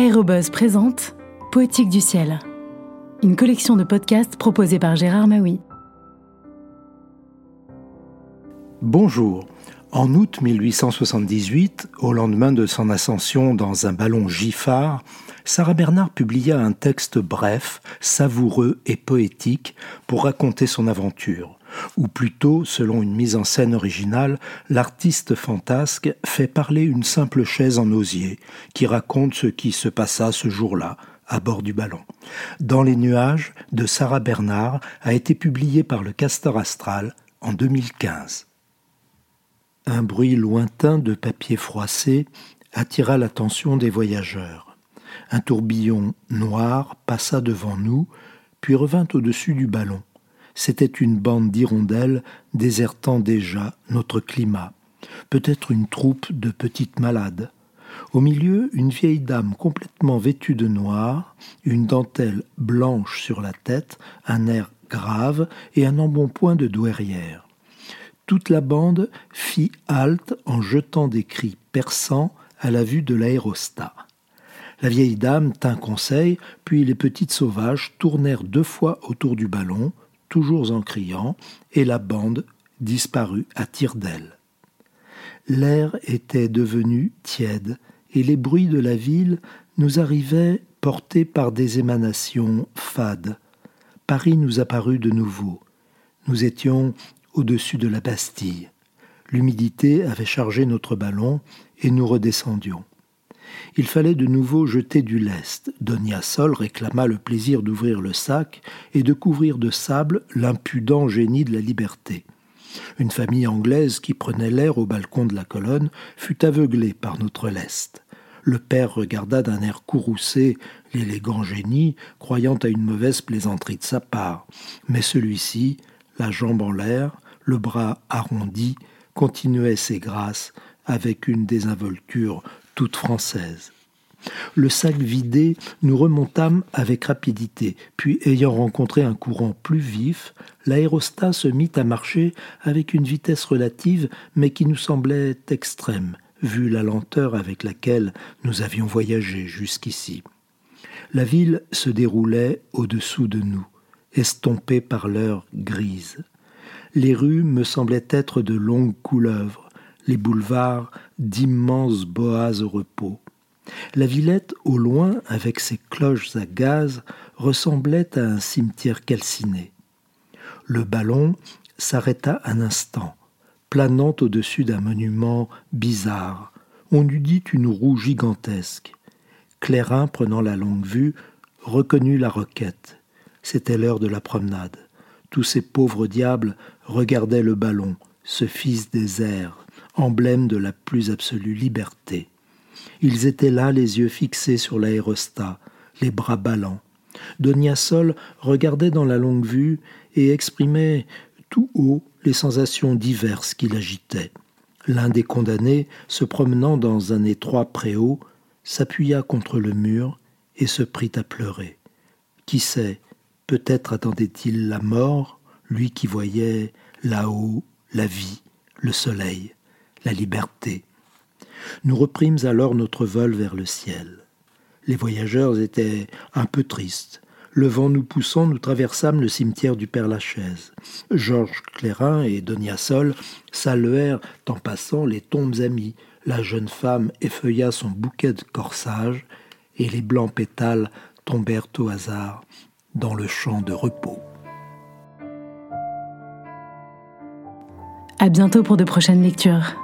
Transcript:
Aérobuzz présente Poétique du ciel, une collection de podcasts proposée par Gérard Maui. Bonjour. En août 1878, au lendemain de son ascension dans un ballon Giffard, Sarah Bernard publia un texte bref, savoureux et poétique pour raconter son aventure ou plutôt, selon une mise en scène originale, l'artiste fantasque fait parler une simple chaise en osier qui raconte ce qui se passa ce jour-là à bord du ballon. Dans les nuages de Sarah Bernard a été publié par le Castor Astral en 2015. Un bruit lointain de papier froissé attira l'attention des voyageurs. Un tourbillon noir passa devant nous, puis revint au-dessus du ballon c'était une bande d'hirondelles désertant déjà notre climat, peut-être une troupe de petites malades. Au milieu, une vieille dame complètement vêtue de noir, une dentelle blanche sur la tête, un air grave et un embonpoint de douairière. Toute la bande fit halte en jetant des cris perçants à la vue de l'aérostat. La vieille dame tint conseil, puis les petites sauvages tournèrent deux fois autour du ballon, toujours en criant, et la bande disparut à tire d'aile. L'air était devenu tiède, et les bruits de la ville nous arrivaient portés par des émanations fades. Paris nous apparut de nouveau. Nous étions au-dessus de la Bastille. L'humidité avait chargé notre ballon et nous redescendions. Il fallait de nouveau jeter du lest. Donia Sol réclama le plaisir d'ouvrir le sac et de couvrir de sable l'impudent génie de la liberté. Une famille anglaise qui prenait l'air au balcon de la colonne fut aveuglée par notre lest. Le père regarda d'un air courroucé l'élégant génie, croyant à une mauvaise plaisanterie de sa part. Mais celui-ci, la jambe en l'air, le bras arrondi, continuait ses grâces avec une désinvolture toute française. Le sac vidé, nous remontâmes avec rapidité, puis ayant rencontré un courant plus vif, l'aérostat se mit à marcher avec une vitesse relative, mais qui nous semblait extrême, vu la lenteur avec laquelle nous avions voyagé jusqu'ici. La ville se déroulait au-dessous de nous, estompée par l'heure grise. Les rues me semblaient être de longues couleuvres, les boulevards d'immenses boas au repos. La Villette, au loin, avec ses cloches à gaz, ressemblait à un cimetière calciné. Le ballon s'arrêta un instant, planant au-dessus d'un monument bizarre. On eût dit une roue gigantesque. Clairin, prenant la longue vue, reconnut la roquette. C'était l'heure de la promenade. Tous ces pauvres diables regardaient le ballon, ce fils des airs, emblème de la plus absolue liberté. Ils étaient là, les yeux fixés sur l'aérostat, les bras ballants. Donia Sol regardait dans la longue vue et exprimait tout haut les sensations diverses qui l'agitaient. L'un des condamnés, se promenant dans un étroit préau, s'appuya contre le mur et se prit à pleurer. Qui sait, peut-être attendait-il la mort, lui qui voyait là-haut la vie, le soleil la liberté. Nous reprîmes alors notre vol vers le ciel. Les voyageurs étaient un peu tristes. Le vent nous poussant, nous traversâmes le cimetière du Père-Lachaise. Georges Clérin et Donia Sol saluèrent en passant les tombes amies. La jeune femme effeuilla son bouquet de corsage et les blancs pétales tombèrent au hasard dans le champ de repos. À bientôt pour de prochaines lectures.